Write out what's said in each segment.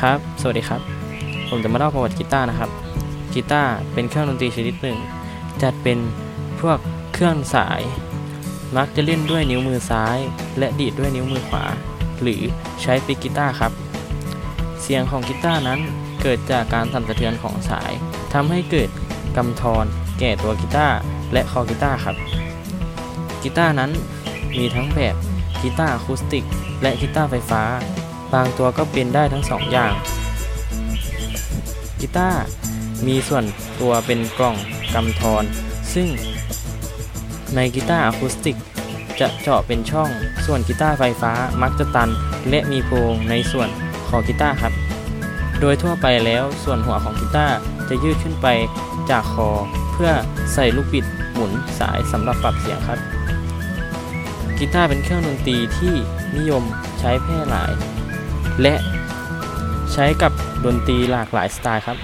ครับ สวัสดีครับ ผมจะมาเล่าประวัติกีตาร์นะครับ กีตาร์เป็นเครื่องดนตรีชนิดหนึ่ง จัดเป็นพวกเครื่องสาย มักจะเล่นด้วยนิ้วมือซ้าย และดีดด้วยนิ้วมือขวา หรือใช้ปิกกีตาร์ครับ เสียงของกีตาร์นั้นเกิดจากการสั่นสะเทือนของสายทำให้เกิดกำธรแก่ตัวกีตาร์และคอกีตาร์ครับ กีตาร์นั้นมีทั้งแบบกีตาร์อะคูสติก และกีตาร์ไฟฟ้า บางตัวก็เป็นได้ทั้งสองอย่าง กีตาร์มีส่วนตัวเป็นกล่องกำธร ซึ่งในกีตาร์อะคูสติกจะเจาะเป็นช่อง ส่วนกีตาร์ไฟฟ้ามักจะตัน และมีโพรงในส่วนคอกีตาร์ครับ โดยทั่วไปแล้วส่วนหัวของกีตาร์จะยื่นขึ้นไปจากคอ เพื่อใส่ลูกบิดหมุนสายสำหรับปรับเสียงครับ กีตาร์เป็นเครื่องดนตรีที่นิยมใช้แพร่หลาย และใช้กับดนตรีหลากหลายสไตล์ครับ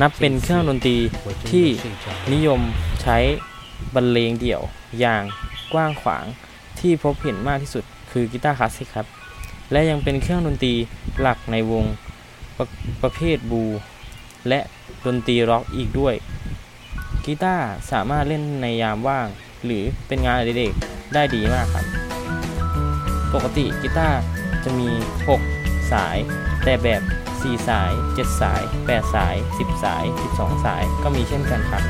นับเป็นเครื่องดนตรีที่นิยมใช้บรรเลงเดี่ยวอย่างกว้างขวางที่พบเห็นมากที่สุดคือกีตาร์คลาสสิกครับ และยังเป็นเครื่องดนตรีหลักในวงประประเภทบู และดนตรีร็อกอีกด้วยกีตาร์สามารถเล่นในยามว่าง หรือเป็นงานอดิเรกได้ดีมากครับ ปกติกีตาร์จะมี 6 สาย แต่แบบ 4 สาย 7 สาย 8 สาย 10 สาย 12 สาย ก็มีเช่นกันครับ